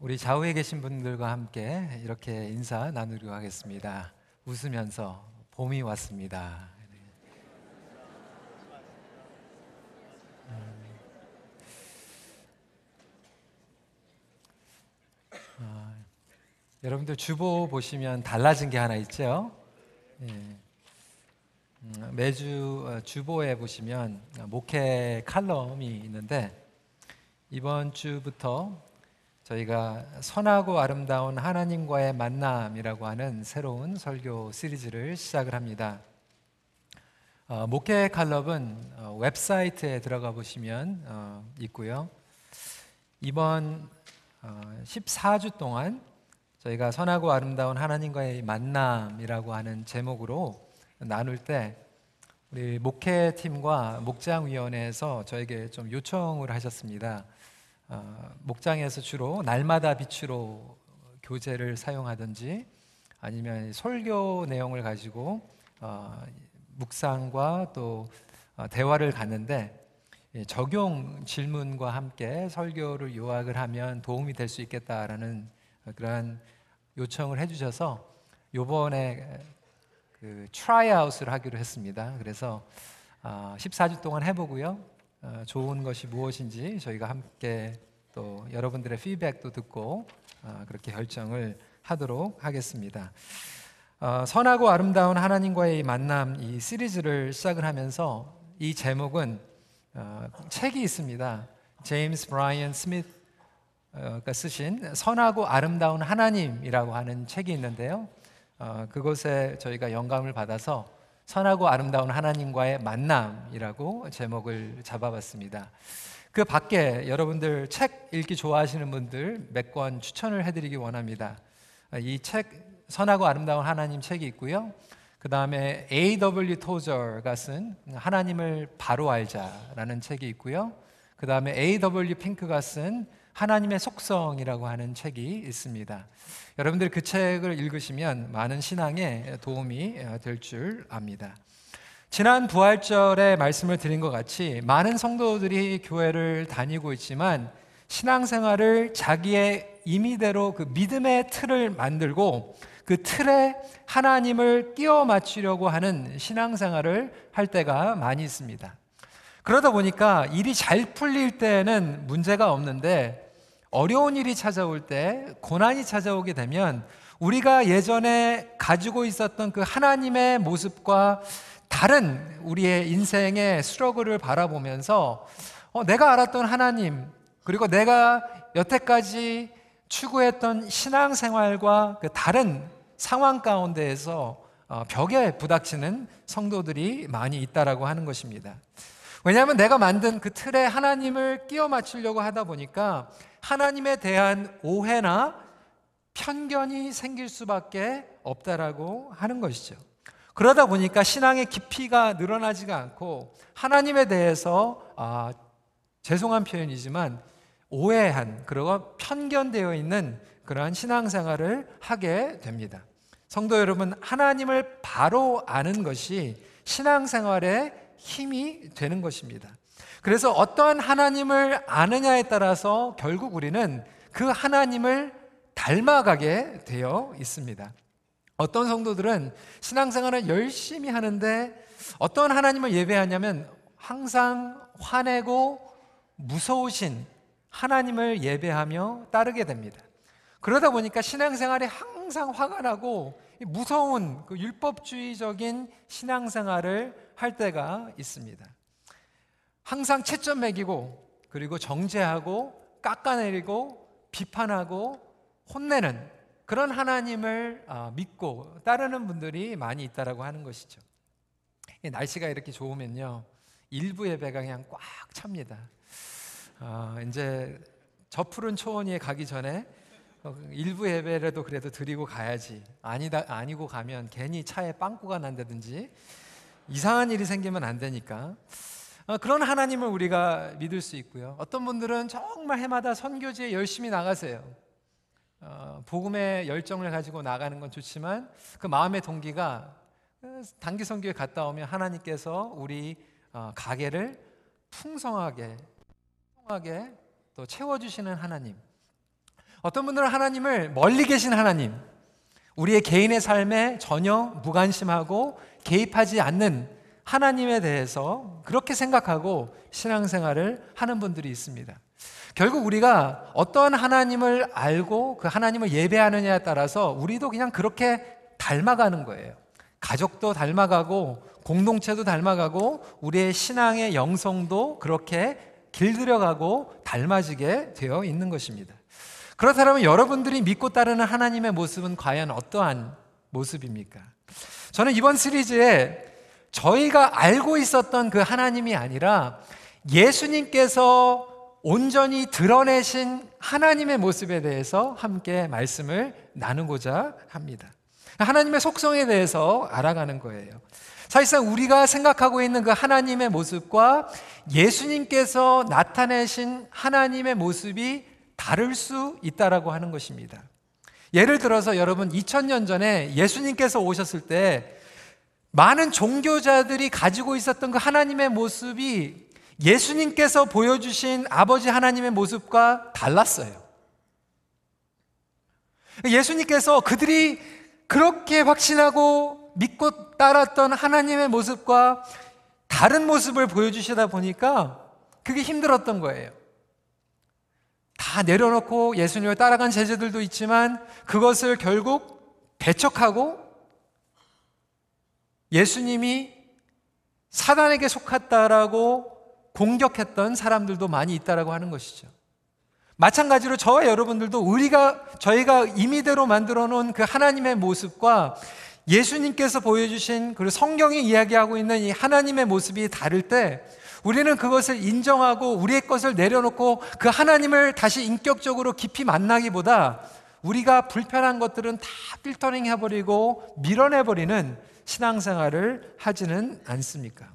우리 좌우에 계신 분들과 함께 이렇게 인사 나누려고 하겠습니다. 웃으면서 봄이 왔습니다. 음. 아, 여러분들 주보 보시면 달라진 게 하나 있죠? 예. 음, 매주 어, 주보에 보시면 목회 칼럼이 있는데 이번 주부터 저희가 선하고 아름다운 하나님과의 만남이라고 하는 새로운 설교 시리즈를 시작을 합니다. 어, 목회 칼럼은 어, 웹사이트에 들어가 보시면 어, 있고요. 이번 14주 어, 동안 저희가 선하고 아름다운 하나님과의 만남이라고 하는 제목으로 나눌 때 우리 목회팀과 목장위원회에서 저에게 좀 요청을 하셨습니다. 어, 목장에서 주로 날마다 빛으로 교재를 사용하든지 아니면 설교 내용을 가지고 어, 묵상과 또 어, 대화를 갖는데 예, 적용 질문과 함께 설교를 요약을 하면 도움이 될 수 있겠다라는 그러한 요청을 해주셔서 요번에 그 tryout을 하기로 했습니다. 그래서 14주 동안 해보고요. 어, 좋은 것이 무엇인지 저희가 함께 또 여러분들의 피드백도 듣고 어, 그렇게 결정을 하도록 하겠습니다. 어, 선하고 아름다운 하나님과의 만남 이 시리즈를 시작을 하면서 이 제목은 책이 있습니다. 제임스 브라이언 스미스가 쓰신 선하고 아름다운 하나님이라고 하는 책이 있는데요. 그곳에 저희가 영감을 받아서 선하고 아름다운 하나님과의 만남이라고 제목을 잡아봤습니다. 그 밖에 여러분들 책 읽기 좋아하시는 분들 몇 권 추천을 해드리기 원합니다. 이 책 선하고 아름다운 하나님 책이 있고요. 그 다음에 A.W. 토저가 쓴 하나님을 바로 알자라는 책이 있고요. 그 다음에 A.W. 핑크가 쓴 하나님의 속성이라고 하는 책이 있습니다. 여러분들 그 책을 읽으시면 많은 신앙에 도움이 될 줄 압니다. 지난 부활절에 말씀을 드린 것 같이 많은 성도들이 교회를 다니고 있지만 신앙생활을 자기의 임의대로 그 믿음의 틀을 만들고 그 틀에 하나님을 끼워 맞추려고 하는 신앙생활을 할 때가 많이 있습니다. 그러다 보니까 일이 잘 풀릴 때는 문제가 없는데 어려운 일이 찾아올 때, 고난이 찾아오게 되면 우리가 예전에 가지고 있었던 그 하나님의 모습과 다른 우리의 인생의 스트러글을 바라보면서 어, 내가 알았던 하나님, 그리고 내가 여태까지 추구했던 신앙생활과 그 다른 상황 가운데에서 어, 벽에 부닥치는 성도들이 많이 있다라고 하는 것입니다. 왜냐하면 내가 만든 그 틀에 하나님을 끼워 맞추려고 하다 보니까 하나님에 대한 오해나 편견이 생길 수밖에 없다라고 하는 것이죠. 그러다 보니까 신앙의 깊이가 늘어나지가 않고 하나님에 대해서 아, 죄송한 표현이지만 오해한 그리고 편견되어 있는 그러한 신앙생활을 하게 됩니다. 성도 여러분, 하나님을 바로 아는 것이 신앙생활의 힘이 되는 것입니다. 그래서 어떠한 하나님을 아느냐에 따라서 결국 우리는 그 하나님을 닮아가게 되어 있습니다. 어떤 성도들은 신앙생활을 열심히 하는데 어떤 하나님을 예배하냐면 항상 화내고 무서우신 하나님을 예배하며 따르게 됩니다. 그러다 보니까 신앙생활이 항상 화가 나고 무서운 그 율법주의적인 신앙생활을 할 때가 있습니다. 항상 채점 매기고 그리고 정죄하고 깎아내리고 비판하고 혼내는 그런 하나님을 아, 믿고 따르는 분들이 많이 있다라고 하는 것이죠. 날씨가 이렇게 좋으면요 일부 예배가 그냥 꽉 찹니다. 아, 이제 저 푸른 초원위에 가기 전에 어, 일부 예배라도 그래도 드리고 가야지. 아니다 아니고 가면 괜히 차에 빵꾸가 난다든지 이상한 일이 생기면 안 되니까 어, 그런 하나님을 우리가 믿을 수 있고요. 어떤 분들은 정말 해마다 선교지에 열심히 나가세요. 어, 복음의 열정을 가지고 나가는 건 좋지만 그 마음의 동기가 어, 단기 선교에 갔다 오면 하나님께서 우리 어, 가게를 풍성하게 풍성하게 또 채워주시는 하나님. 어떤 분들은 하나님을 멀리 계신 하나님, 우리의 개인의 삶에 전혀 무관심하고 개입하지 않는 하나님에 대해서 그렇게 생각하고 신앙생활을 하는 분들이 있습니다. 결국 우리가 어떠한 하나님을 알고 그 하나님을 예배하느냐에 따라서 우리도 그냥 그렇게 닮아가는 거예요. 가족도 닮아가고 공동체도 닮아가고 우리의 신앙의 영성도 그렇게 길들여가고 닮아지게 되어 있는 것입니다. 그렇다면 여러분들이 믿고 따르는 하나님의 모습은 과연 어떠한 모습입니까? 저는 이번 시리즈에 저희가 알고 있었던 그 하나님이 아니라 예수님께서 온전히 드러내신 하나님의 모습에 대해서 함께 말씀을 나누고자 합니다. 하나님의 속성에 대해서 알아가는 거예요. 사실상 우리가 생각하고 있는 그 하나님의 모습과 예수님께서 나타내신 하나님의 모습이 다를 수 있다라고 하는 것입니다. 예를 들어서 여러분 2000년 전에 예수님께서 오셨을 때 많은 종교자들이 가지고 있었던 그 하나님의 모습이 예수님께서 보여주신 아버지 하나님의 모습과 달랐어요. 예수님께서 그들이 그렇게 확신하고 믿고 따랐던 하나님의 모습과 다른 모습을 보여주시다 보니까 그게 힘들었던 거예요. 다 내려놓고 예수님을 따라간 제자들도 있지만 그것을 결국 배척하고 예수님이 사단에게 속았다라고 공격했던 사람들도 많이 있다라고 하는 것이죠. 마찬가지로 저와 여러분들도 우리가 저희가 임의대로 만들어 놓은 그 하나님의 모습과 예수님께서 보여주신 그리고 성경이 이야기하고 있는 이 하나님의 모습이 다를 때 우리는 그것을 인정하고 우리의 것을 내려놓고 그 하나님을 다시 인격적으로 깊이 만나기보다 우리가 불편한 것들은 다 필터링 해버리고 밀어내버리는 신앙생활을 하지는 않습니까?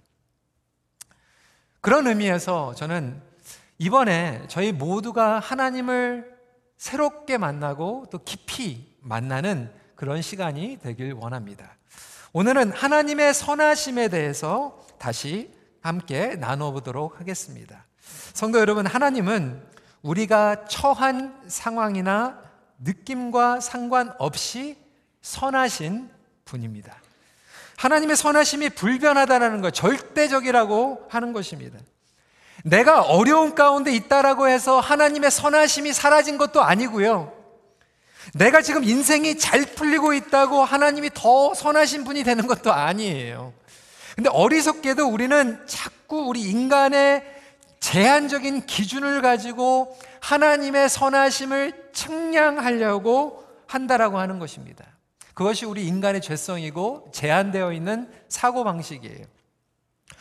그런 의미에서 저는 이번에 저희 모두가 하나님을 새롭게 만나고 또 깊이 만나는 그런 시간이 되길 원합니다. 오늘은 하나님의 선하심에 대해서 다시 함께 나눠보도록 하겠습니다. 성도 여러분, 하나님은 우리가 처한 상황이나 느낌과 상관없이 선하신 분입니다. 하나님의 선하심이 불변하다는 것, 절대적이라고 하는 것입니다. 내가 어려운 가운데 있다라고 해서 하나님의 선하심이 사라진 것도 아니고요. 내가 지금 인생이 잘 풀리고 있다고 하나님이 더 선하신 분이 되는 것도 아니에요. 근데 어리석게도 우리는 자꾸 우리 인간의 제한적인 기준을 가지고 하나님의 선하심을 측량하려고 한다라고 하는 것입니다. 그것이 우리 인간의 죄성이고 제한되어 있는 사고방식이에요.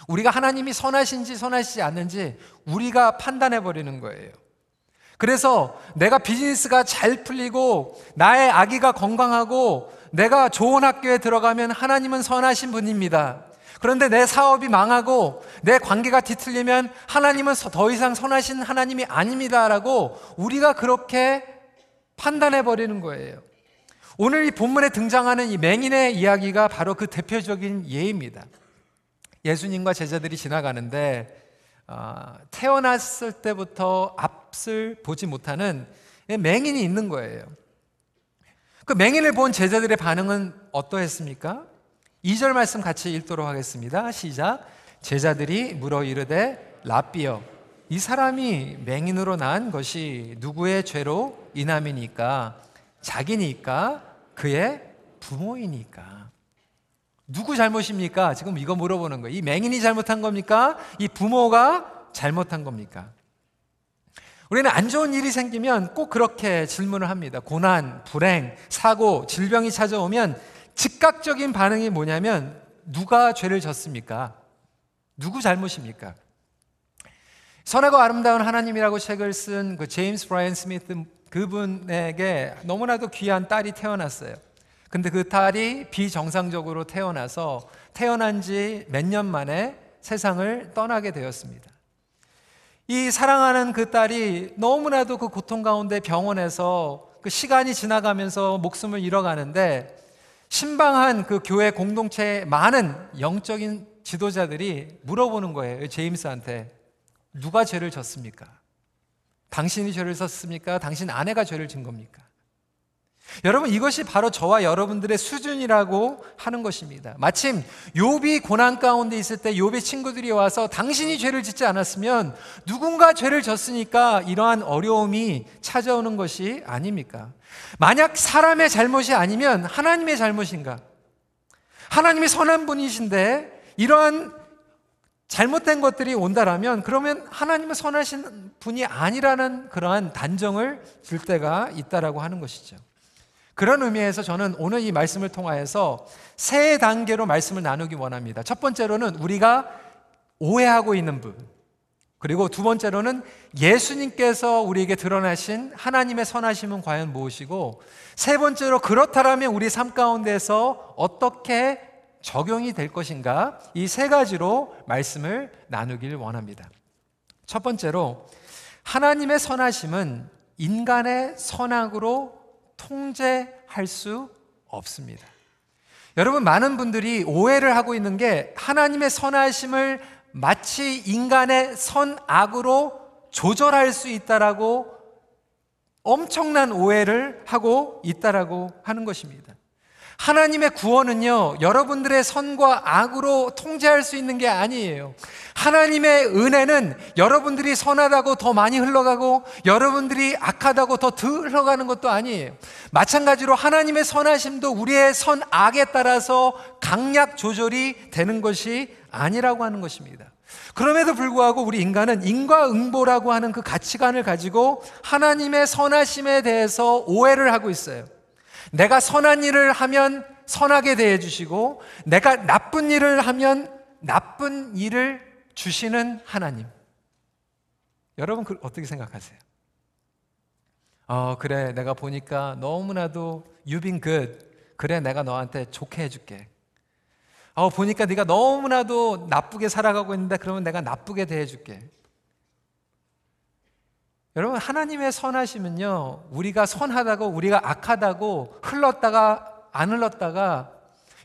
우리가 하나님이 선하신지 선하시지 않는지 우리가 판단해 버리는 거예요. 그래서 내가 비즈니스가 잘 풀리고 나의 아기가 건강하고 내가 좋은 학교에 들어가면 하나님은 선하신 분입니다. 그런데 내 사업이 망하고 내 관계가 뒤틀리면 하나님은 더 이상 선하신 하나님이 아닙니다라고 우리가 그렇게 판단해 버리는 거예요. 오늘 이 본문에 등장하는 이 맹인의 이야기가 바로 그 대표적인 예입니다. 예수님과 제자들이 지나가는데 어, 태어났을 때부터 앞을 보지 못하는 맹인이 있는 거예요. 그 맹인을 본 제자들의 반응은 어떠했습니까? 2절 말씀 같이 읽도록 하겠습니다. 시작. 제자들이 물어 이르되 라비여 이 사람이 맹인으로 난 것이 누구의 죄로 인함이니까 자기니까 그의 부모이니까 누구 잘못입니까? 지금 이거 물어보는 거예요. 이 맹인이 잘못한 겁니까? 이 부모가 잘못한 겁니까? 우리는 안 좋은 일이 생기면 꼭 그렇게 질문을 합니다. 고난, 불행, 사고, 질병이 찾아오면 즉각적인 반응이 뭐냐면 누가 죄를 졌습니까? 누구 잘못입니까? 선하고 아름다운 하나님이라고 책을 쓴 그 제임스 브라이언 스미스 그분에게 너무나도 귀한 딸이 태어났어요. 근데 그 딸이 비정상적으로 태어나서 태어난 지 몇 년 만에 세상을 떠나게 되었습니다. 이 사랑하는 그 딸이 너무나도 그 고통 가운데 병원에서 그 시간이 지나가면서 목숨을 잃어가는데 신방한 그 교회 공동체의 많은 영적인 지도자들이 물어보는 거예요. 제임스한테 누가 죄를 졌습니까? 당신이 죄를 졌습니까? 당신 아내가 죄를 진 겁니까? 여러분 이것이 바로 저와 여러분들의 수준이라고 하는 것입니다. 마침 욥이 고난 가운데 있을 때 욥의 친구들이 와서 당신이 죄를 짓지 않았으면 누군가 죄를 졌으니까 이러한 어려움이 찾아오는 것이 아닙니까? 만약 사람의 잘못이 아니면 하나님의 잘못인가? 하나님이 선한 분이신데 이러한 잘못된 것들이 온다라면 그러면 하나님은 선하신 분이 아니라는 그러한 단정을 줄 때가 있다라고 하는 것이죠. 그런 의미에서 저는 오늘 이 말씀을 통하여서 세 단계로 말씀을 나누기 원합니다. 첫 번째로는 우리가 오해하고 있는 부분. 그리고 두 번째로는 예수님께서 우리에게 드러나신 하나님의 선하심은 과연 무엇이고 세 번째로 그렇다면 우리 삶 가운데서 어떻게 적용이 될 것인가 이 세 가지로 말씀을 나누길 원합니다. 첫 번째로 하나님의 선하심은 인간의 선악으로 통제할 수 없습니다. 여러분 많은 분들이 오해를 하고 있는 게 하나님의 선하심을 마치 인간의 선악으로 조절할 수 있다라고 엄청난 오해를 하고 있다라고 하는 것입니다. 하나님의 구원은요, 여러분들의 선과 악으로 통제할 수 있는 게 아니에요. 하나님의 은혜는 여러분들이 선하다고 더 많이 흘러가고 여러분들이 악하다고 더덜 흘러가는 것도 아니에요. 마찬가지로 하나님의 선하심도 우리의 선악에 따라서 강약 조절이 되는 것이 아니라고 하는 것입니다. 그럼에도 불구하고 우리 인간은 인과응보라고 하는 그 가치관을 가지고 하나님의 선하심에 대해서 오해를 하고 있어요. 내가 선한 일을 하면 선하게 대해 주시고 내가 나쁜 일을 하면 나쁜 일을 주시는 하나님. 여러분 그 어떻게 생각하세요? 어, 그래. 내가 보니까 너무나도 been good. 그래, 내가 너한테 좋게 해 줄게. 어, 보니까 네가 너무나도 나쁘게 살아가고 있는데 그러면 내가 나쁘게 대해 줄게. 여러분 하나님의 선하심은요 우리가 선하다고 우리가 악하다고 흘렀다가 안 흘렀다가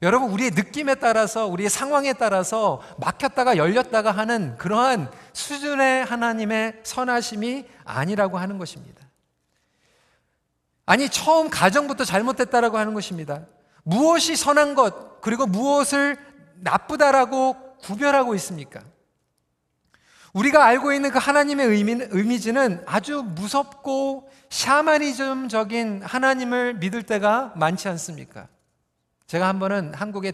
여러분 우리의 느낌에 따라서 우리의 상황에 따라서 막혔다가 열렸다가 하는 그러한 수준의 하나님의 선하심이 아니라고 하는 것입니다. 아니 처음 가정부터 잘못됐다라고 하는 것입니다. 무엇이 선한 것 그리고 무엇을 나쁘다라고 구별하고 있습니까? 우리가 알고 있는 그 하나님의 의미, 의미지는 아주 무섭고 샤머니즘적인 하나님을 믿을 때가 많지 않습니까? 제가 한 번은 한국의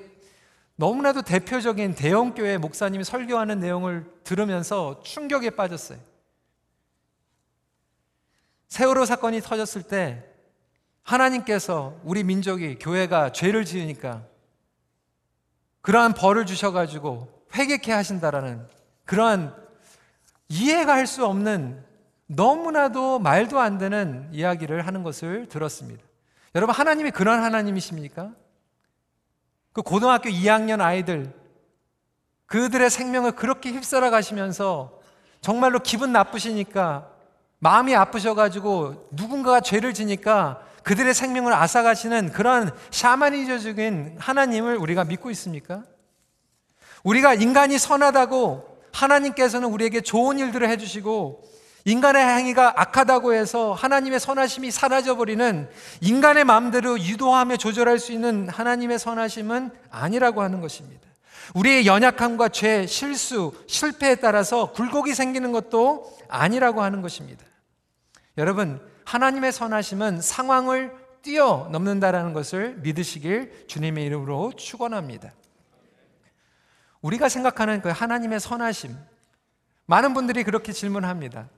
너무나도 대표적인 대형교회 목사님이 설교하는 내용을 들으면서 충격에 빠졌어요. 세월호 사건이 터졌을 때 하나님께서 우리 민족이 교회가 죄를 지으니까 그러한 벌을 주셔가지고 회개케 하신다라는 그러한 이해가 할 수 없는 너무나도 말도 안 되는 이야기를 하는 것을 들었습니다. 여러분, 하나님이 그런 하나님이십니까? 그 고등학교 2학년 아이들, 그들의 생명을 그렇게 휩쓸어 가시면서 정말로 기분 나쁘시니까 마음이 아프셔가지고 누군가가 죄를 지니까 그들의 생명을 앗아가시는 그런 샤머니저적인 하나님을 우리가 믿고 있습니까? 우리가 인간이 선하다고 하나님께서는 우리에게 좋은 일들을 해주시고 인간의 행위가 악하다고 해서 하나님의 선하심이 사라져버리는 인간의 마음대로 유도하며 조절할 수 있는 하나님의 선하심은 아니라고 하는 것입니다. 우리의 연약함과 죄, 실수, 실패에 따라서 굴곡이 생기는 것도 아니라고 하는 것입니다. 여러분, 하나님의 선하심은 상황을 뛰어넘는다라는 것을 믿으시길 주님의 이름으로 축원합니다. 우리가 생각하는 그 하나님의 선하심. 많은 분들이 그렇게 질문합니다.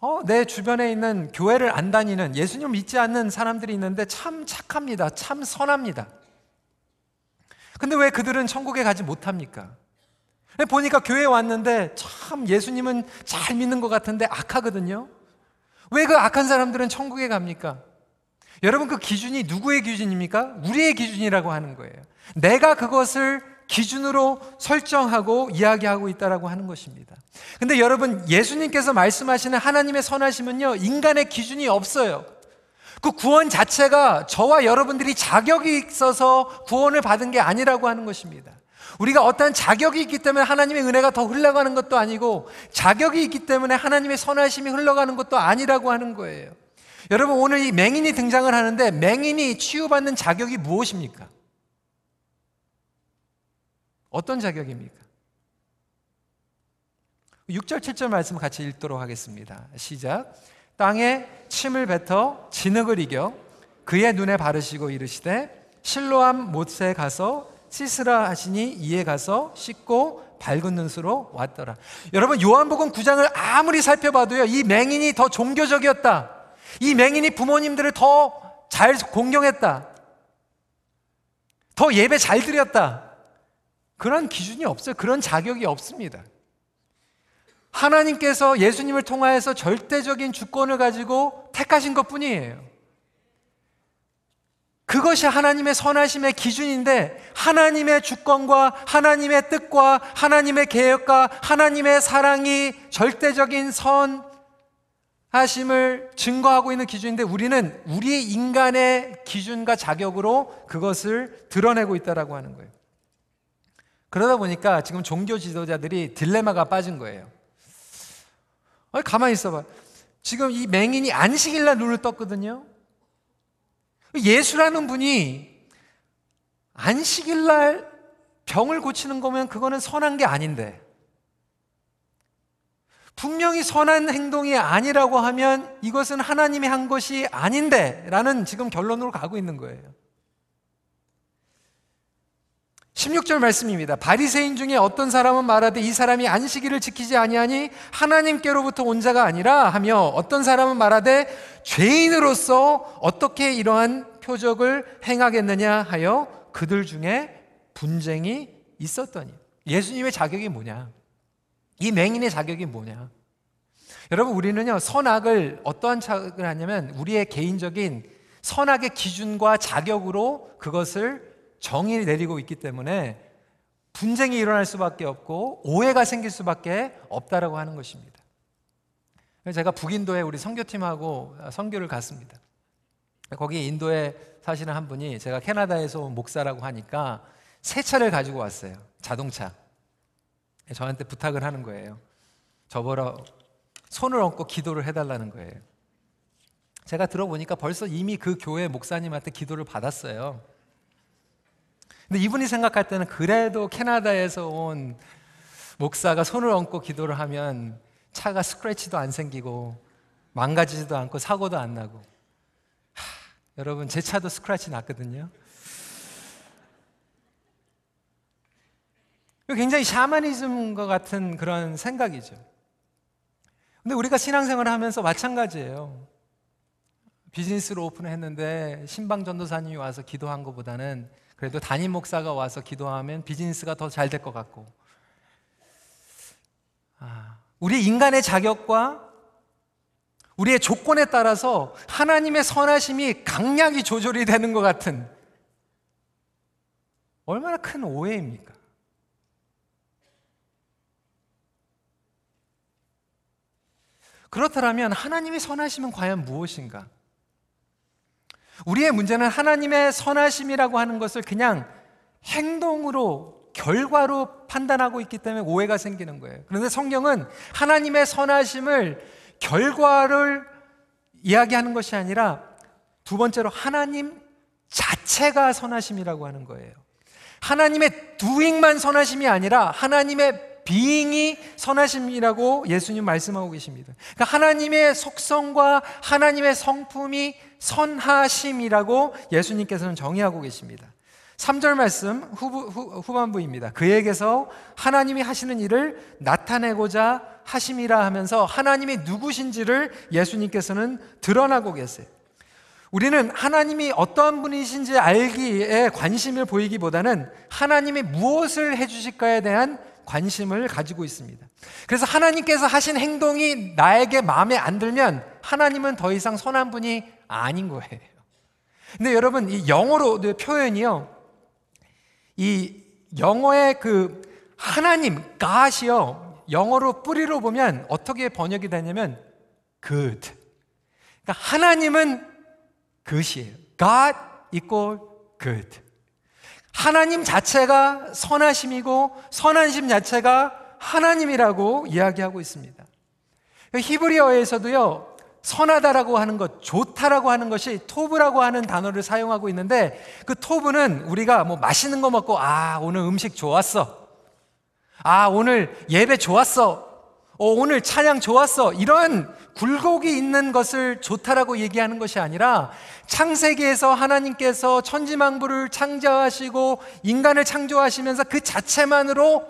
어, 내 주변에 있는 교회를 안 다니는 예수님 믿지 않는 사람들이 있는데 참 착합니다. 참 선합니다. 근데 왜 그들은 천국에 가지 못합니까? 보니까 교회에 왔는데 참 예수님은 잘 믿는 것 같은데 악하거든요. 왜 그 악한 사람들은 천국에 갑니까? 여러분 그 기준이 누구의 기준입니까? 우리의 기준이라고 하는 거예요. 내가 그것을 기준으로 설정하고 이야기하고 있다라고 하는 것입니다. 근데 여러분 예수님께서 말씀하시는 하나님의 선하심은요 인간의 기준이 없어요. 그 구원 자체가 저와 여러분들이 자격이 있어서 구원을 받은 게 아니라고 하는 것입니다. 우리가 어떠한 자격이 있기 때문에 하나님의 은혜가 더 흘러가는 것도 아니고 자격이 있기 때문에 하나님의 선하심이 흘러가는 것도 아니라고 하는 거예요. 여러분 오늘 이 맹인이 등장을 하는데 맹인이 치유받는 자격이 무엇입니까? 어떤 자격입니까? 6절 7절 말씀 같이 읽도록 하겠습니다. 시작. 땅에 침을 뱉어 진흙을 이겨 그의 눈에 바르시고 이르시되 실로암 못에 가서 씻으라 하시니 이에 가서 씻고 밝은 눈으로 왔더라. 여러분 요한복음 9장을 아무리 살펴봐도요. 이 맹인이 더 종교적이었다. 이 맹인이 부모님들을 더 잘 공경했다. 더 예배 잘 드렸다. 그런 기준이 없어요. 그런 자격이 없습니다. 하나님께서 예수님을 통하여서 절대적인 주권을 가지고 택하신 것 뿐이에요. 그것이 하나님의 선하심의 기준인데 하나님의 주권과 하나님의 뜻과 하나님의 계획과 하나님의 사랑이 절대적인 선하심을 증거하고 있는 기준인데 우리는 우리 인간의 기준과 자격으로 그것을 드러내고 있다라고 하는 거예요. 그러다 보니까 지금 종교 지도자들이 딜레마가 빠진 거예요. 아니, 가만히 있어봐. 지금 이 맹인이 안식일날 눈을 떴거든요. 예수라는 분이 안식일날 병을 고치는 거면 그거는 선한 게 아닌데, 분명히 선한 행동이 아니라고 하면 이것은 하나님이 한 것이 아닌데, 라는 지금 결론으로 가고 있는 거예요. 16절 말씀입니다. 바리새인 중에 어떤 사람은 말하되 이 사람이 안식일을 지키지 아니하니 하나님께로부터 온 자가 아니라 하며 어떤 사람은 말하되 죄인으로서 어떻게 이러한 표적을 행하겠느냐 하여 그들 중에 분쟁이 있었더니 예수님의 자격이 뭐냐? 이 맹인의 자격이 뭐냐? 여러분 우리는요 선악을 어떠한 자격을 하냐면 우리의 개인적인 선악의 기준과 자격으로 그것을 정의를 내리고 있기 때문에 분쟁이 일어날 수밖에 없고 오해가 생길 수밖에 없다라고 하는 것입니다. 제가 북인도에 우리 선교팀하고 선교를 갔습니다. 거기 인도에 사시는 한 분이 제가 캐나다에서 온 목사라고 하니까 새 차를 가지고 왔어요. 자동차. 저한테 부탁을 하는 거예요. 저보러 손을 얹고 기도를 해달라는 거예요. 제가 들어보니까 벌써 이미 그 교회 목사님한테 기도를 받았어요. 근데 이분이 생각할 때는 그래도 캐나다에서 온 목사가 손을 얹고 기도를 하면 차가 스크래치도 안 생기고 망가지지도 않고 사고도 안 나고 하, 여러분 제 차도 스크래치 났거든요. 굉장히 샤머니즘과 같은 그런 생각이죠. 근데 우리가 신앙생활을 하면서 마찬가지예요. 비즈니스로 오픈을 했는데 신방 전도사님이 와서 기도한 것보다는 그래도 담임 목사가 와서 기도하면 비즈니스가 더 잘 될 것 같고. 아, 우리 인간의 자격과 우리의 조건에 따라서 하나님의 선하심이 강약이 조절이 되는 것 같은 얼마나 큰 오해입니까? 그렇다면 하나님의 선하심은 과연 무엇인가? 우리의 문제는 하나님의 선하심이라고 하는 것을 그냥 행동으로 결과로 판단하고 있기 때문에 오해가 생기는 거예요. 그런데 성경은 하나님의 선하심을 결과를 이야기하는 것이 아니라 두 번째로 하나님 자체가 선하심이라고 하는 거예요. 하나님의 두잉만 선하심이 아니라 하나님의 비잉이 선하심이라고 예수님 말씀하고 계십니다. 그러니까 하나님의 속성과 하나님의 성품이 선하심이라고 예수님께서는 정의하고 계십니다. 3절 말씀 후부, 후, 후반부입니다. 그에게서 하나님이 하시는 일을 나타내고자 하심이라 하면서 하나님이 누구신지를 예수님께서는 드러나고 계세요. 우리는 하나님이 어떠한 분이신지 알기에 관심을 보이기보다는 하나님이 무엇을 해주실까에 대한 관심을 가지고 있습니다. 그래서 하나님께서 하신 행동이 나에게 마음에 안 들면 하나님은 더 이상 선한 분이 아닌 거예요. 근데 여러분, 이 영어로 표현이요. 이 영어의 그 하나님, God이요. 영어로 뿌리로 보면 어떻게 번역이 되냐면 good. 그러니까 하나님은 good이에요. God equal good. 하나님 자체가 선하심이고 선하심 자체가 하나님이라고 이야기하고 있습니다. 히브리어에서도요, 선하다라고 하는 것, 좋다라고 하는 것이 토브라고 하는 단어를 사용하고 있는데 그 토브는 우리가 뭐 맛있는 거 먹고 아, 오늘 음식 좋았어. 아, 오늘 예배 좋았어. 어, 오늘 찬양 좋았어. 이런 굴곡이 있는 것을 좋다라고 얘기하는 것이 아니라 창세기에서 하나님께서 천지만부를 창조하시고 인간을 창조하시면서 그 자체만으로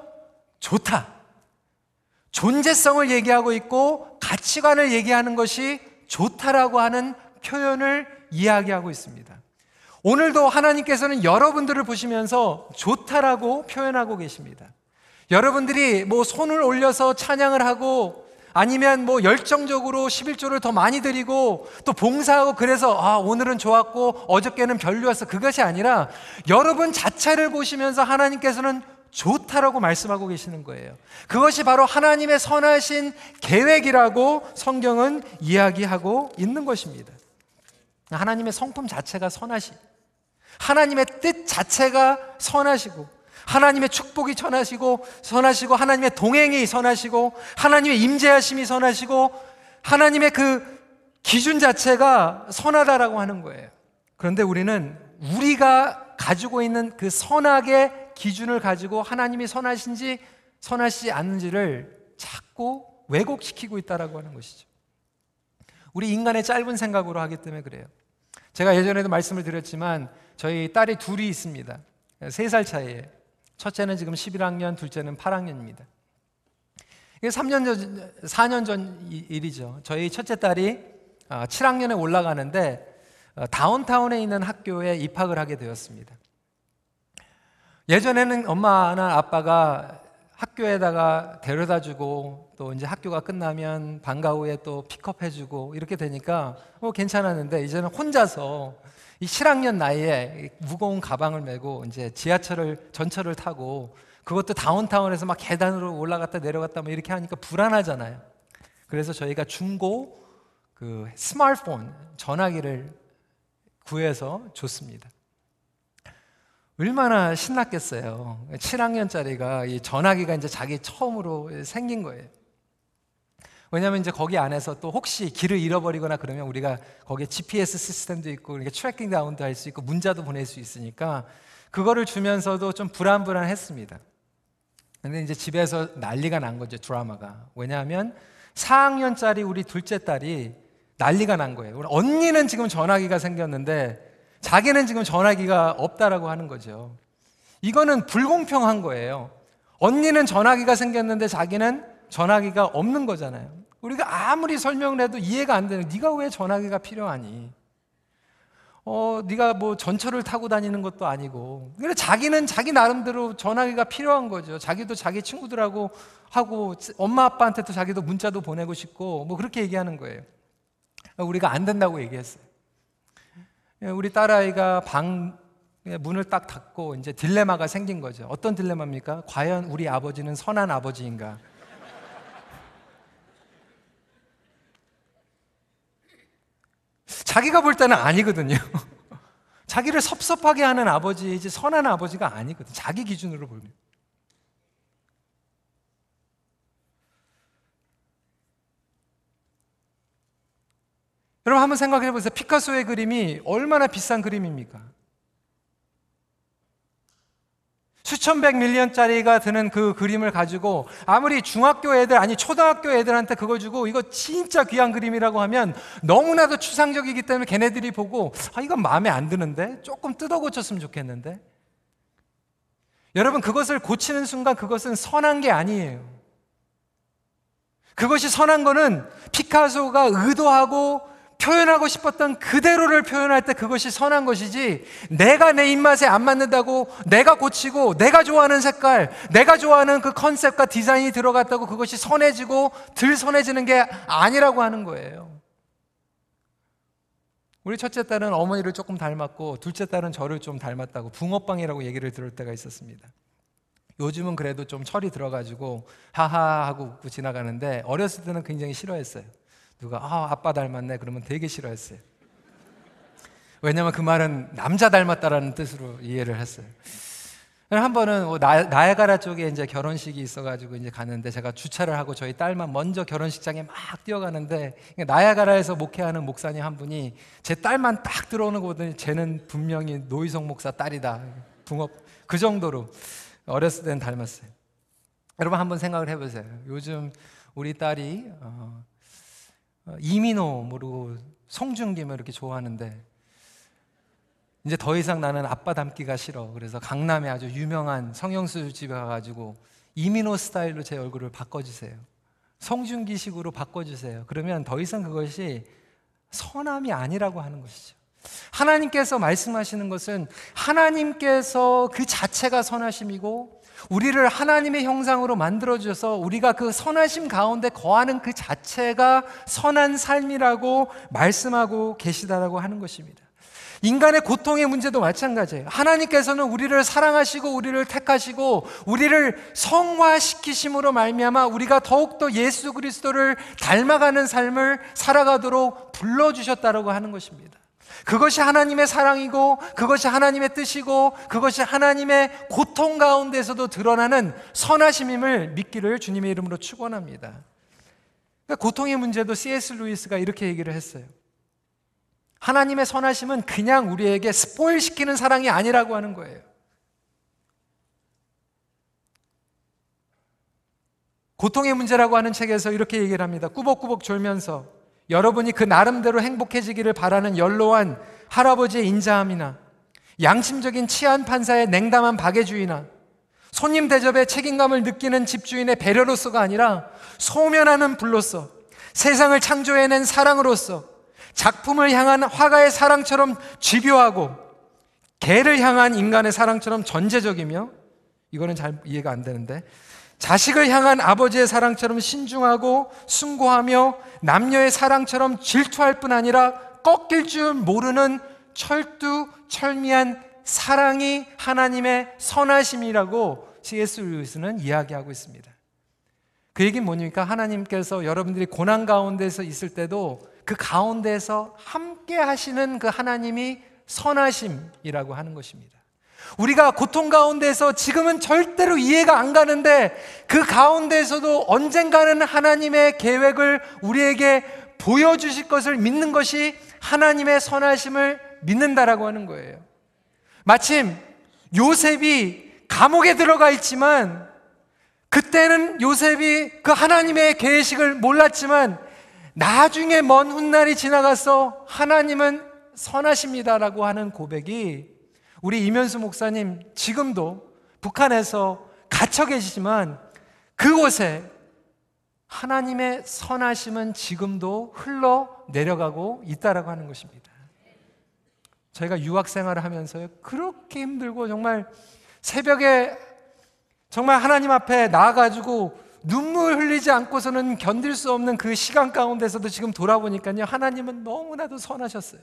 좋다. 존재성을 얘기하고 있고 가치관을 얘기하는 것이 좋다라고 하는 표현을 이야기하고 있습니다. 오늘도 하나님께서는 여러분들을 보시면서 좋다라고 표현하고 계십니다. 여러분들이 뭐 손을 올려서 찬양을 하고 아니면 뭐 열정적으로 11조를 더 많이 드리고 또 봉사하고 그래서 아, 오늘은 좋았고 어저께는 별로였어. 그것이 아니라 여러분 자체를 보시면서 하나님께서는 좋다라고 말씀하고 계시는 거예요. 그것이 바로 하나님의 선하신 계획이라고 성경은 이야기하고 있는 것입니다. 하나님의 성품 자체가 선하시. 하나님의 뜻 자체가 선하시고 하나님의 축복이 선하시고 선하시고 하나님의 동행이 선하시고 하나님의 임재하심이 선하시고 하나님의 그 기준 자체가 선하다라고 하는 거예요. 그런데 우리는 우리가 가지고 있는 그 선악의 기준을 가지고 하나님이 선하신지 선하시지 않는지를 자꾸 왜곡시키고 있다라고 하는 것이죠. 우리 인간의 짧은 생각으로 하기 때문에 그래요. 제가 예전에도 말씀을 드렸지만 저희 딸이 둘이 있습니다. 세 살 차이에 첫째는 지금 11학년, 둘째는 8학년입니다. 이게 3년 전, 4년 전 일이죠. 저희 첫째 딸이 7학년에 아, 올라가는데 어, 다운타운에 있는 학교에 입학을 하게 되었습니다. 예전에는 엄마나 아빠가 학교에다가 데려다 주고 또 이제 학교가 끝나면 방과 후에 또 픽업해 주고 이렇게 되니까 뭐 괜찮았는데 이제는 혼자서 이 7학년 나이에 무거운 가방을 메고 이제 지하철을 전철을 타고 그것도 다운타운에서 막 계단으로 올라갔다 내려갔다 뭐 이렇게 하니까 불안하잖아요. 그래서 저희가 중고 그 스마트폰 전화기를 구해서 줬습니다. 얼마나 신났겠어요. 7학년짜리가 이 전화기가 이제 자기 처음으로 생긴 거예요. 왜냐하면 이제 거기 안에서 또 혹시 길을 잃어버리거나 그러면 우리가 거기에 GPS 시스템도 있고 이렇게 tracking down도 할 수 있고 문자도 보낼 수 있으니까 그거를 주면서도 좀 불안불안했습니다. 근데 이제 집에서 난리가 난 거죠 드라마가. 왜냐하면 4학년짜리 우리 둘째 딸이 난리가 난 거예요. 언니는 지금 전화기가 생겼는데 자기는 지금 전화기가 없다라고 하는 거죠. 이거는 불공평한 거예요. 언니는 전화기가 생겼는데 자기는 전화기가 없는 거잖아요. 우리가 아무리 설명을 해도 이해가 안 되는. 네가 왜 전화기가 필요하니? 어, 네가 뭐 전철을 타고 다니는 것도 아니고. 그래 자기는 자기 나름대로 전화기가 필요한 거죠. 자기도 자기 친구들하고 하고 엄마 아빠한테도 자기도 문자도 보내고 싶고 뭐 그렇게 얘기하는 거예요. 우리가 안 된다고 얘기했어요. 예, 우리 딸아이가 방 문을 딱 닫고 이제 딜레마가 생긴 거죠. 어떤 딜레마입니까? 과연 우리 아버지는 선한 아버지인가? 자기가 볼 때는 아니거든요. 자기를 섭섭하게 하는 아버지이지 선한 아버지가 아니거든. 자기 기준으로 보면. 여러분 한번 생각해 보세요. 피카소의 그림이 얼마나 비싼 그림입니까? 수천백 밀리언짜리가 드는 그 그림을 가지고 아무리 중학교 애들 아니 초등학교 애들한테 그거 주고 이거 진짜 귀한 그림이라고 하면 너무나도 추상적이기 때문에 걔네들이 보고 아 이건 마음에 안 드는데 조금 뜯어 고쳤으면 좋겠는데 여러분 그것을 고치는 순간 그것은 선한 게 아니에요. 그것이 선한 거는 피카소가 의도하고 표현하고 싶었던 그대로를 표현할 때 그것이 선한 것이지 내가 내 입맛에 안 맞는다고 내가 고치고 내가 좋아하는 색깔, 내가 좋아하는 그 컨셉과 디자인이 들어갔다고 그것이 선해지고 덜 선해지는 게 아니라고 하는 거예요. 우리 첫째 딸은 어머니를 조금 닮았고 둘째 딸은 저를 좀 닮았다고 붕어빵이라고 얘기를 들을 때가 있었습니다. 요즘은 그래도 좀 철이 들어가지고 하하 하고 웃고 지나가는데 어렸을 때는 굉장히 싫어했어요. 누가 아, 아빠 닮았네 그러면 되게 싫어했어요. 왜냐하면 그 말은 남자 닮았다라는 뜻으로 이해를 했어요. 한 번은 뭐 나, 나야가라 쪽에 이제 결혼식이 있어가지고 이제 갔는데 제가 주차를 하고 저희 딸만 먼저 결혼식장에 막 뛰어가는데 나야가라에서 목회하는 목사님 한 분이 제 딸만 딱 들어오는 거 보더니 쟤는 분명히 노희성 목사 딸이다. 붕업 그 정도로 어렸을 때는 닮았어요. 여러분 한번 생각을 해보세요. 요즘 우리 딸이 어, 어 이민호 모르고 송중기를 이렇게 좋아하는데 이제 더 이상 나는 아빠 닮기가 싫어. 그래서 강남에 아주 유명한 성형수 집에 가가지고 이민호 스타일로 제 얼굴을 바꿔주세요. 성준기식으로 바꿔주세요. 그러면 더 이상 그것이 선함이 아니라고 하는 것이죠. 하나님께서 말씀하시는 것은 하나님께서 그 자체가 선하심이고 우리를 하나님의 형상으로 만들어 주셔서 우리가 그 선하심 가운데 거하는 그 자체가 선한 삶이라고 말씀하고 계시다라고 하는 것입니다. 인간의 고통의 문제도 마찬가지예요. 하나님께서는 우리를 사랑하시고 우리를 택하시고 우리를 성화시키심으로 말미암아 우리가 더욱더 예수 그리스도를 닮아가는 삶을 살아가도록 불러 주셨다라고 하는 것입니다. 그것이 하나님의 사랑이고 그것이 하나님의 뜻이고 그것이 하나님의 고통 가운데서도 드러나는 선하심임을 믿기를 주님의 이름으로 축원합니다. 그러니까 고통의 문제도 C.S. 루이스가 이렇게 얘기를 했어요. 하나님의 선하심은 그냥 우리에게 스포일 시키는 사랑이 아니라고 하는 거예요. 고통의 문제라고 하는 책에서 이렇게 얘기를 합니다. 꾸벅꾸벅 졸면서 여러분이 그 나름대로 행복해지기를 바라는 연로한 할아버지의 인자함이나 양심적인 치안 판사의 냉담한 박애주의나 손님 대접에 책임감을 느끼는 집주인의 배려로서가 아니라 소면하는 불로서 세상을 창조해낸 사랑으로서 작품을 향한 화가의 사랑처럼 집요하고 개를 향한 인간의 사랑처럼 전제적이며 이거는 잘 이해가 안 되는데 자식을 향한 아버지의 사랑처럼 신중하고 숭고하며 남녀의 사랑처럼 질투할 뿐 아니라 꺾일 줄 모르는 철두 철미한 사랑이 하나님의 선하심이라고 C.S. 루이스는 이야기하고 있습니다. 그 얘기는 뭐니까 하나님께서 여러분들이 고난 가운데서 있을 때도 그 가운데서 함께 하시는 그 하나님이 선하심이라고 하는 것입니다. 우리가 고통 가운데서 지금은 절대로 이해가 안 가는데 그 가운데서도 언젠가는 하나님의 계획을 우리에게 보여주실 것을 믿는 것이 하나님의 선하심을 믿는다라고 하는 거예요. 마침 요셉이 감옥에 들어가 있지만 그때는 요셉이 그 하나님의 계획을 몰랐지만 나중에 먼 훗날이 지나가서 하나님은 선하십니다라고 하는 고백이 우리 이면수 목사님 지금도 북한에서 갇혀 계시지만 그곳에 하나님의 선하심은 지금도 흘러 내려가고 있다라고 하는 것입니다. 저희가 유학 생활을 하면서 그렇게 힘들고 정말 새벽에 정말 하나님 앞에 나아가지고 눈물 흘리지 않고서는 견딜 수 없는 그 시간 가운데서도 지금 돌아보니까요, 하나님은 너무나도 선하셨어요.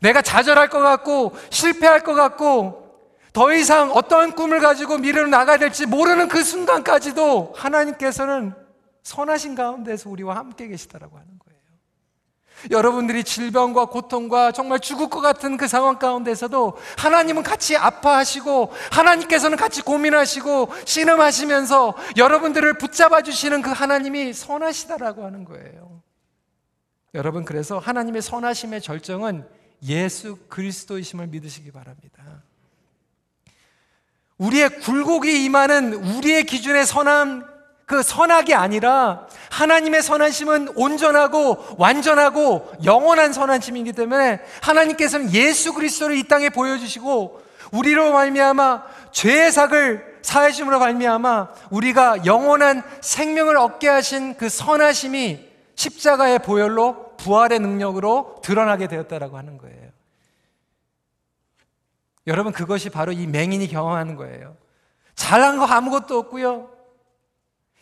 내가 좌절할 것 같고, 실패할 것 같고, 더 이상 어떠한 꿈을 가지고 미래로 나가야 될지 모르는 그 순간까지도 하나님께서는 선하신 가운데서 우리와 함께 계시다라고 하는 거예요. 여러분들이 질병과 고통과 정말 죽을 것 같은 그 상황 가운데서도 하나님은 같이 아파하시고 하나님께서는 같이 고민하시고 신음하시면서 여러분들을 붙잡아 주시는 그 하나님이 선하시다라고 하는 거예요. 여러분 그래서 하나님의 선하심의 절정은 예수 그리스도이심을 믿으시기 바랍니다. 우리의 굴곡이 임하는 우리의 기준의 선함 그 선악이 아니라 하나님의 선하심은 온전하고 완전하고 영원한 선하심이기 때문에 하나님께서는 예수 그리스도를 이 땅에 보여주시고 우리로 말미암아 죄의 삭을 사하심으로 말미암아 우리가 영원한 생명을 얻게 하신 그 선하심이 십자가의 보혈로 부활의 능력으로 드러나게 되었다라고 하는 거예요. 여러분 그것이 바로 이 맹인이 경험하는 거예요. 잘한 거 아무것도 없고요.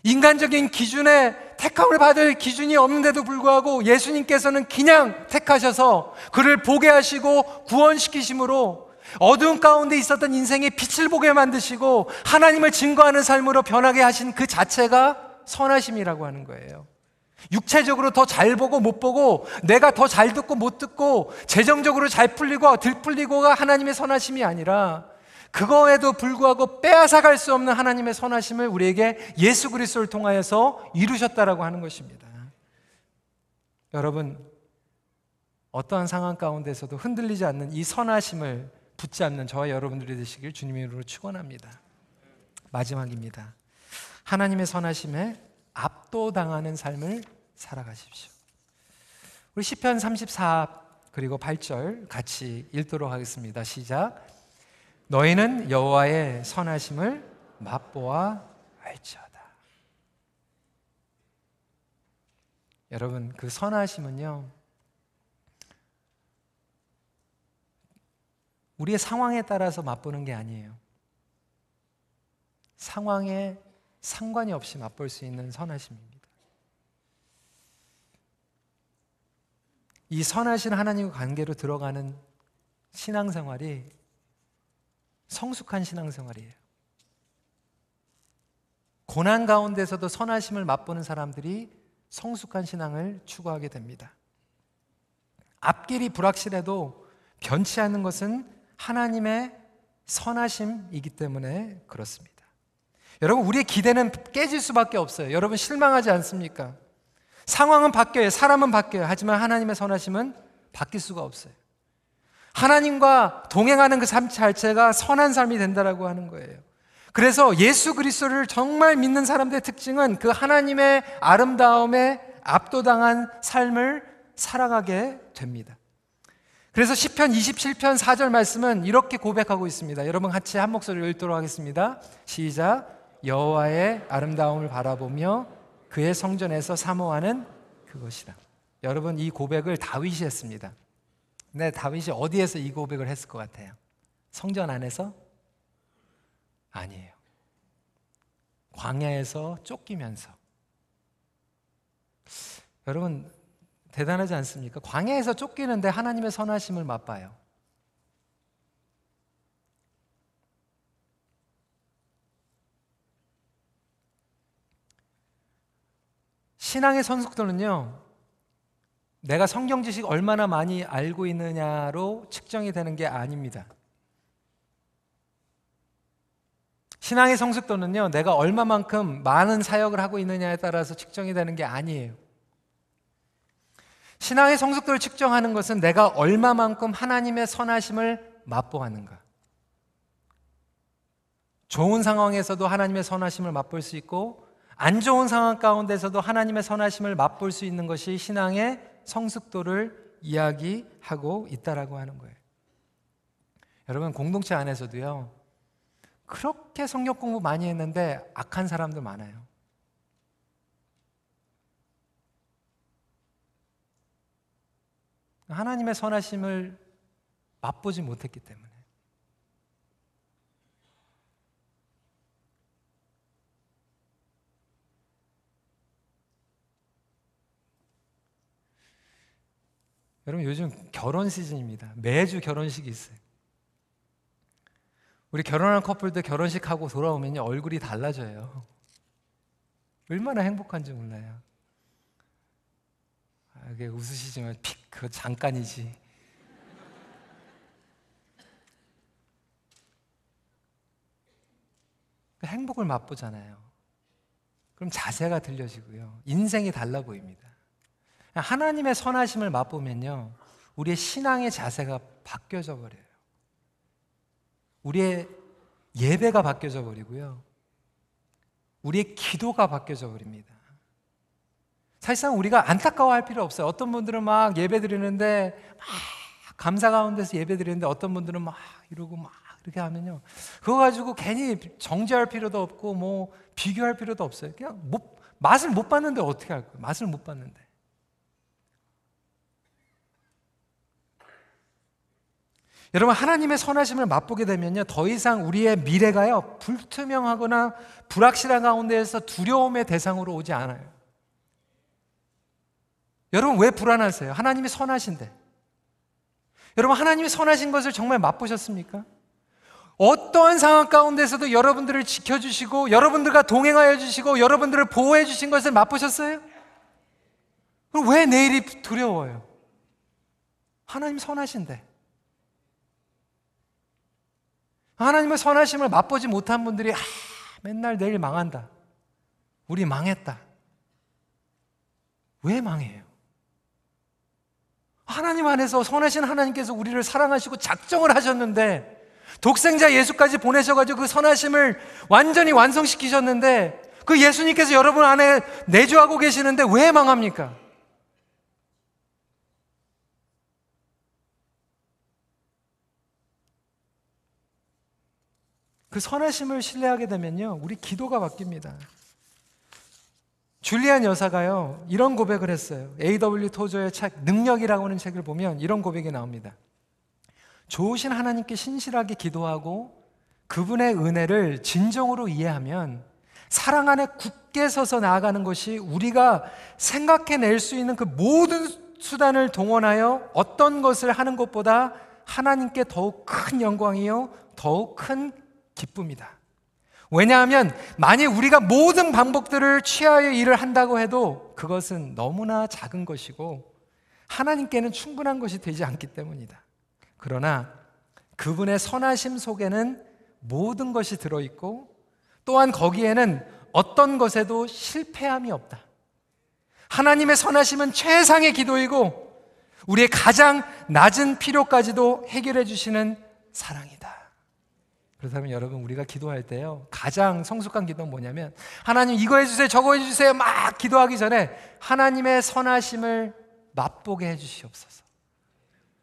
인간적인 기준에 택함을 받을 기준이 없는데도 불구하고 예수님께서는 그냥 택하셔서 그를 보게 하시고 구원시키심으로 어두운 가운데 있었던 인생의 빛을 보게 만드시고 하나님을 증거하는 삶으로 변하게 하신 그 자체가 선하심이라고 하는 거예요. 육체적으로 더 잘 보고 못 보고 내가 더 잘 듣고 못 듣고 재정적으로 잘 풀리고 들 풀리고가 하나님의 선하심이 아니라 그거에도 불구하고 빼앗아갈 수 없는 하나님의 선하심을 우리에게 예수 그리스도를 통하여서 이루셨다라고 하는 것입니다. 여러분 어떠한 상황 가운데서도 흔들리지 않는 이 선하심을 붙잡는 저와 여러분들이 되시길 주님의 이름으로 축원합니다. 마지막입니다. 하나님의 선하심에 압도당하는 삶을 살아가십시오. 우리 시편 34 그리고 8절 같이 읽도록 하겠습니다. 시작. 너희는 여호와의 선하심을 맛보아 알지어다. 여러분 그 선하심은요. 우리의 상황에 따라서 맛보는 게 아니에요. 상황에 상관이 없이 맛볼 수 있는 선하심입니다. 이 선하신 하나님과 관계로 들어가는 신앙생활이 성숙한 신앙생활이에요. 고난 가운데서도 선하심을 맛보는 사람들이 성숙한 신앙을 추구하게 됩니다. 앞길이 불확실해도 변치 않는 것은 하나님의 선하심이기 때문에 그렇습니다. 여러분, 우리의 기대는 깨질 수밖에 없어요. 여러분, 실망하지 않습니까? 상황은 바뀌어요. 사람은 바뀌어요. 하지만 하나님의 선하심은 바뀔 수가 없어요. 하나님과 동행하는 그 삶 자체가 선한 삶이 된다라고 하는 거예요. 그래서 예수 그리스도를 정말 믿는 사람들의 특징은 그 하나님의 아름다움에 압도당한 삶을 살아가게 됩니다. 그래서 시편 27편 4절 말씀은 이렇게 고백하고 있습니다. 여러분 같이 한 목소리로 읽도록 하겠습니다. 시작. 여호와의 아름다움을 바라보며 그의 성전에서 사모하는 그것이다. 여러분 이 고백을 다윗이 했습니다. 근데 다윗이 어디에서 이 고백을 했을 것 같아요? 성전 안에서? 아니에요. 광야에서 쫓기면서. 여러분 대단하지 않습니까? 광야에서 쫓기는데 하나님의 선하심을 맛봐요. 신앙의 선숙도는요, 내가 성경 지식 얼마나 많이 알고 있느냐로 측정이 되는 게 아닙니다. 신앙의 성숙도는요, 내가 얼마만큼 많은 사역을 하고 있느냐에 따라서 측정이 되는 게 아니에요. 신앙의 성숙도를 측정하는 것은 내가 얼마만큼 하나님의 선하심을 맛보았는가. 좋은 상황에서도 하나님의 선하심을 맛볼 수 있고 안 좋은 상황 가운데서도 하나님의 선하심을 맛볼 수 있는 것이 신앙의 성숙도를 이야기하고 있다라고 하는 거예요. 여러분 공동체 안에서도요. 그렇게 성경 공부 많이 했는데 악한 사람도 많아요. 하나님의 선하심을 맛보지 못했기 때문에. 여러분 요즘 결혼 시즌입니다. 매주 결혼식이 있어요. 우리 결혼한 커플들 결혼식 하고 돌아오면요 얼굴이 달라져요. 얼마나 행복한지 몰라요. 아, 이게 웃으시지만 픽그 잠깐이지. 그 행복을 맛보잖아요. 그럼 자세가 들려지고요. 인생이 달라 보입니다. 하나님의 선하심을 맛보면요. 우리의 신앙의 자세가 바뀌어져 버려요. 우리의 예배가 바뀌어져 버리고요. 우리의 기도가 바뀌어져 버립니다. 사실상 우리가 안타까워할 필요 없어요. 어떤 분들은 막 예배 드리는데 막 감사 가운데서 예배 드리는데 어떤 분들은 막 이러고 막 이렇게 하면요. 그거 가지고 괜히 정죄할 필요도 없고 뭐 비교할 필요도 없어요. 그냥 못, 맛을 못 봤는데 어떻게 할 거예요? 맛을 못 봤는데. 여러분 하나님의 선하심을 맛보게 되면요 더 이상 우리의 미래가요 불투명하거나 불확실한 가운데에서 두려움의 대상으로 오지 않아요. 여러분 왜 불안하세요? 하나님이 선하신데. 여러분 하나님이 선하신 것을 정말 맛보셨습니까? 어떠한 상황 가운데서도 여러분들을 지켜주시고 여러분들과 동행하여 주시고 여러분들을 보호해 주신 것을 맛보셨어요? 그럼 왜 내일이 두려워요? 하나님 선하신데. 하나님의 선하심을 맛보지 못한 분들이 아, 맨날 내일 망한다. 우리 망했다. 왜 망해요? 하나님 안에서 선하신 하나님께서 우리를 사랑하시고 작정을 하셨는데 독생자 예수까지 보내셔가지고 그 선하심을 완전히 완성시키셨는데 그 예수님께서 여러분 안에 내주하고 계시는데 왜 망합니까? 그 선하심을 신뢰하게 되면요, 우리 기도가 바뀝니다. 줄리안 여사가요, 이런 고백을 했어요. A.W. 토저의 책, 능력이라고 하는 책을 보면 이런 고백이 나옵니다. 좋으신 하나님께 신실하게 기도하고 그분의 은혜를 진정으로 이해하면 사랑 안에 굳게 서서 나아가는 것이 우리가 생각해낼 수 있는 그 모든 수단을 동원하여 어떤 것을 하는 것보다 하나님께 더욱 큰 영광이요, 더욱 큰 기쁨이다. 왜냐하면 만일 우리가 모든 방법들을 취하여 일을 한다고 해도 그것은 너무나 작은 것이고 하나님께는 충분한 것이 되지 않기 때문이다. 그러나 그분의 선하심 속에는 모든 것이 들어있고 또한 거기에는 어떤 것에도 실패함이 없다. 하나님의 선하심은 최상의 기도이고 우리의 가장 낮은 필요까지도 해결해 주시는 사랑이다. 그렇다면 여러분 우리가 기도할 때요 가장 성숙한 기도는 뭐냐면 하나님 이거 해주세요 저거 해주세요. 막 기도하기 전에 하나님의 선하심을 맛보게 해주시옵소서.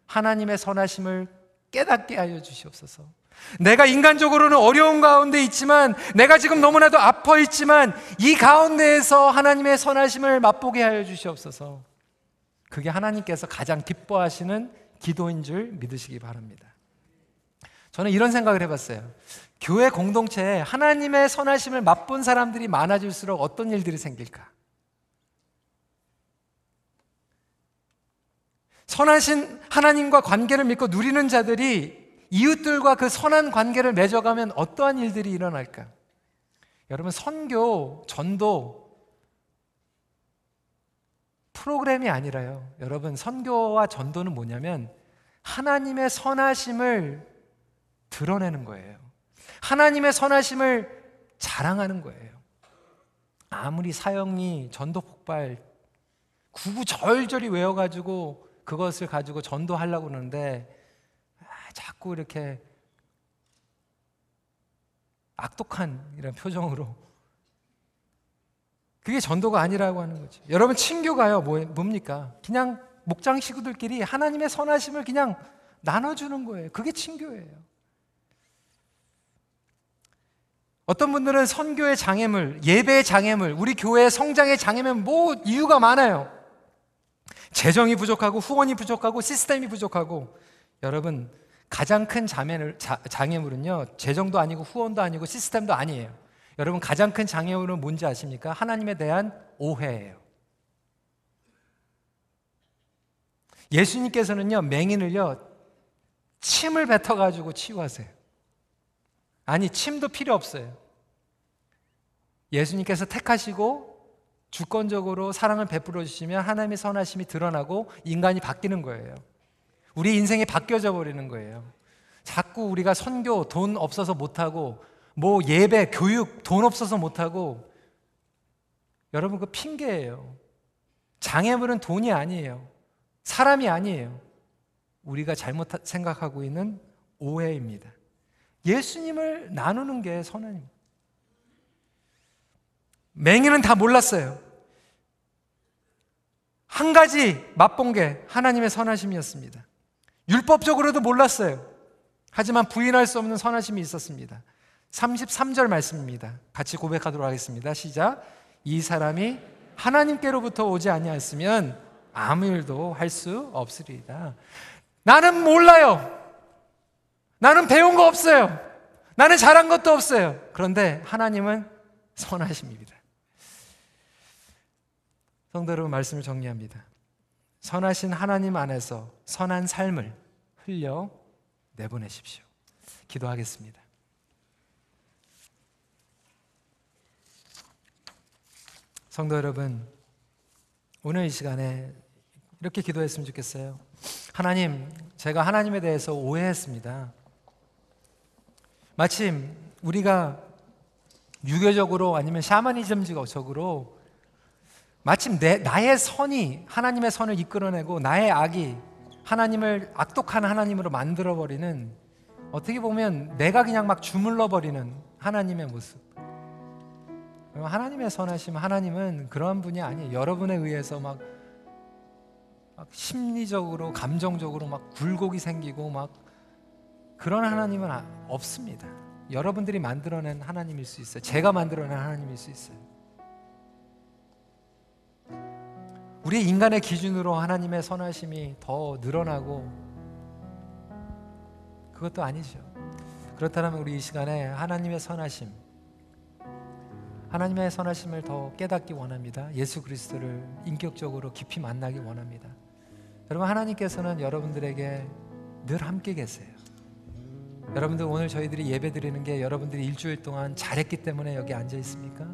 하나님의 선하심을 깨닫게 하여 주시옵소서. 내가 인간적으로는 어려운 가운데 있지만 내가 지금 너무나도 아파 있지만 이 가운데에서 하나님의 선하심을 맛보게 하여 주시옵소서. 그게 하나님께서 가장 기뻐하시는 기도인 줄 믿으시기 바랍니다 저는 이런 생각을 해봤어요. 교회 공동체에 하나님의 선하심을 맛본 사람들이 많아질수록 어떤 일들이 생길까? 선하신 하나님과 관계를 믿고 누리는 자들이 이웃들과 그 선한 관계를 맺어가면 어떠한 일들이 일어날까? 여러분, 선교, 전도, 프로그램이 아니라요. 여러분, 선교와 전도는 뭐냐면 하나님의 선하심을 드러내는 거예요. 하나님의 선하심을 자랑하는 거예요. 아무리 사형리 전도 폭발 구구절절히 외워가지고 그것을 가지고 전도하려고 그러는데 아, 자꾸 이렇게 악독한 이런 표정으로 그게 전도가 아니라고 하는 거죠. 여러분 친교가요 뭐, 뭡니까? 그냥 목장 식구들끼리 하나님의 선하심을 그냥 나눠주는 거예요. 그게 친교예요. 어떤 분들은 선교의 장애물, 예배의 장애물, 우리 교회의 성장의 장애물, 뭐 이유가 많아요. 재정이 부족하고 후원이 부족하고 시스템이 부족하고 여러분 가장 큰 장애물, 장애물은요 재정도 아니고 후원도 아니고 시스템도 아니에요. 여러분 가장 큰 장애물은 뭔지 아십니까? 하나님에 대한 오해예요. 예수님께서는요 맹인을요 침을 뱉어 가지고 치유하세요. 아니, 침도 필요 없어요. 예수님께서 택하시고 주권적으로 사랑을 베풀어 주시면 하나님의 선하심이 드러나고 인간이 바뀌는 거예요. 우리 인생이 바뀌어져 버리는 거예요. 자꾸 우리가 선교 돈 없어서 못하고 뭐 예배, 교육 돈 없어서 못하고 여러분 그 핑계예요. 장애물은 돈이 아니에요. 사람이 아니에요. 우리가 잘못 생각하고 있는 오해입니다. 예수님을 나누는 게 선언입니다. 맹인은 다 몰랐어요. 한 가지 맛본 게 하나님의 선하심이었습니다. 율법적으로도 몰랐어요. 하지만 부인할 수 없는 선하심이 있었습니다. 33절 말씀입니다. 같이 고백하도록 하겠습니다. 시작. 이 사람이 하나님께로부터 오지 아니하였으면 아무 일도 할 수 없으리이다. 나는 몰라요. 나는 배운 거 없어요. 나는 잘한 것도 없어요. 그런데 하나님은 선하십니다. 성도 여러분 말씀을 정리합니다. 선하신 하나님 안에서 선한 삶을 흘려 내보내십시오. 기도하겠습니다. 성도 여러분, 오늘 이 시간에 이렇게 기도했으면 좋겠어요. 하나님, 제가 하나님에 대해서 오해했습니다. 마침 우리가 유교적으로 아니면 샤머니즘적으로 마침 내, 나의 선이 하나님의 선을 이끌어내고 나의 악이 하나님을 악독한 하나님으로 만들어버리는 어떻게 보면 내가 그냥 막 주물러버리는 하나님의 모습. 하나님의 선하심, 하나님은 그러한 분이 아니에요. 여러분에 의해서 막, 막 심리적으로, 감정적으로 막 굴곡이 생기고 막 그런 하나님은 아- 없습니다. 여러분들이 만들어낸 하나님일 수 있어요. 제가 만들어낸 하나님일 수 있어요. 우리 인간의 기준으로 하나님의 선하심이 더 늘어나고 그것도 아니죠. 그렇다면 우리 이 시간에 하나님의 선하심, 하나님의 선하심을 더 깨닫기 원합니다. 예수 그리스도를 인격적으로 깊이 만나기 원합니다. 여러분 하나님께서는 여러분들에게 늘 함께 계세요. 여러분들 오늘 저희들이 예배 드리는 게 여러분들이 일주일 동안 잘했기 때문에 여기 앉아 있습니까?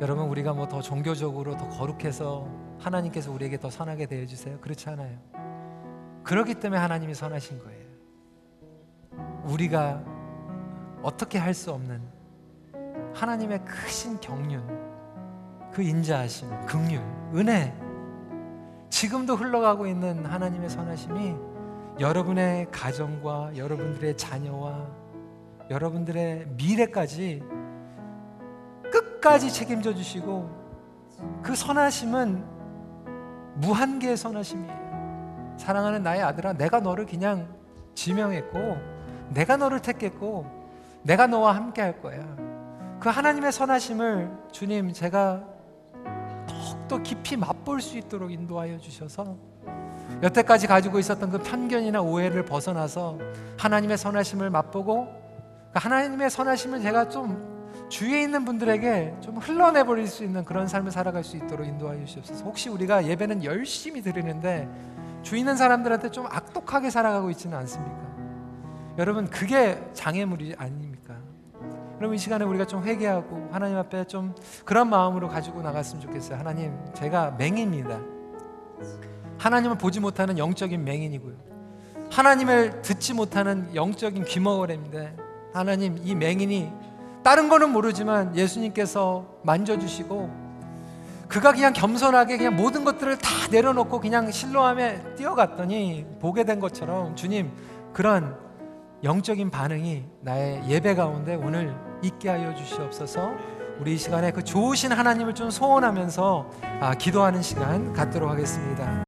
여러분 우리가 뭐 더 종교적으로 더 거룩해서 하나님께서 우리에게 더 선하게 대해 주세요. 그렇지 않아요. 그렇기 때문에 하나님이 선하신 거예요. 우리가 어떻게 할 수 없는 하나님의 크신 경륜, 그 인자하심, 긍휼, 은혜, 지금도 흘러가고 있는 하나님의 선하심이 여러분의 가정과 여러분들의 자녀와 여러분들의 미래까지 끝까지 책임져 주시고 그 선하심은 무한계의 선하심이에요. 사랑하는 나의 아들아, 내가 너를 그냥 지명했고, 내가 너를 택했고, 내가 너와 함께 할 거야. 그 하나님의 선하심을 주님 제가 더욱더 깊이 맛볼 수 있도록 인도하여 주셔서 여태까지 가지고 있었던 그 편견이나 오해를 벗어나서 하나님의 선하심을 맛보고 그 하나님의 선하심을 제가 좀 주위에 있는 분들에게 좀 흘러내 버릴 수 있는 그런 삶을 살아갈 수 있도록 인도하여 주시옵소서. 혹시 우리가 예배는 열심히 드리는데 주위 있는 사람들한테 좀 악독하게 살아가고 있지는 않습니까? 여러분 그게 장애물이 아닙니까? 그럼 이 시간에 우리가 좀 회개하고 하나님 앞에 좀 그런 마음으로 가지고 나갔으면 좋겠어요. 하나님, 제가 맹인입니다. 하나님을 보지 못하는 영적인 맹인이고요. 하나님을 듣지 못하는 영적인 귀머거리인데 하나님 이 맹인이 다른 거는 모르지만 예수님께서 만져주시고 그가 그냥 겸손하게 그냥 모든 것들을 다 내려놓고 그냥 실로함에 뛰어갔더니 보게 된 것처럼 주님 그런 영적인 반응이 나의 예배 가운데 오늘 있게 하여 주시옵소서. 우리 이 시간에 그 좋으신 하나님을 좀 소원하면서 아, 기도하는 시간 갖도록 하겠습니다.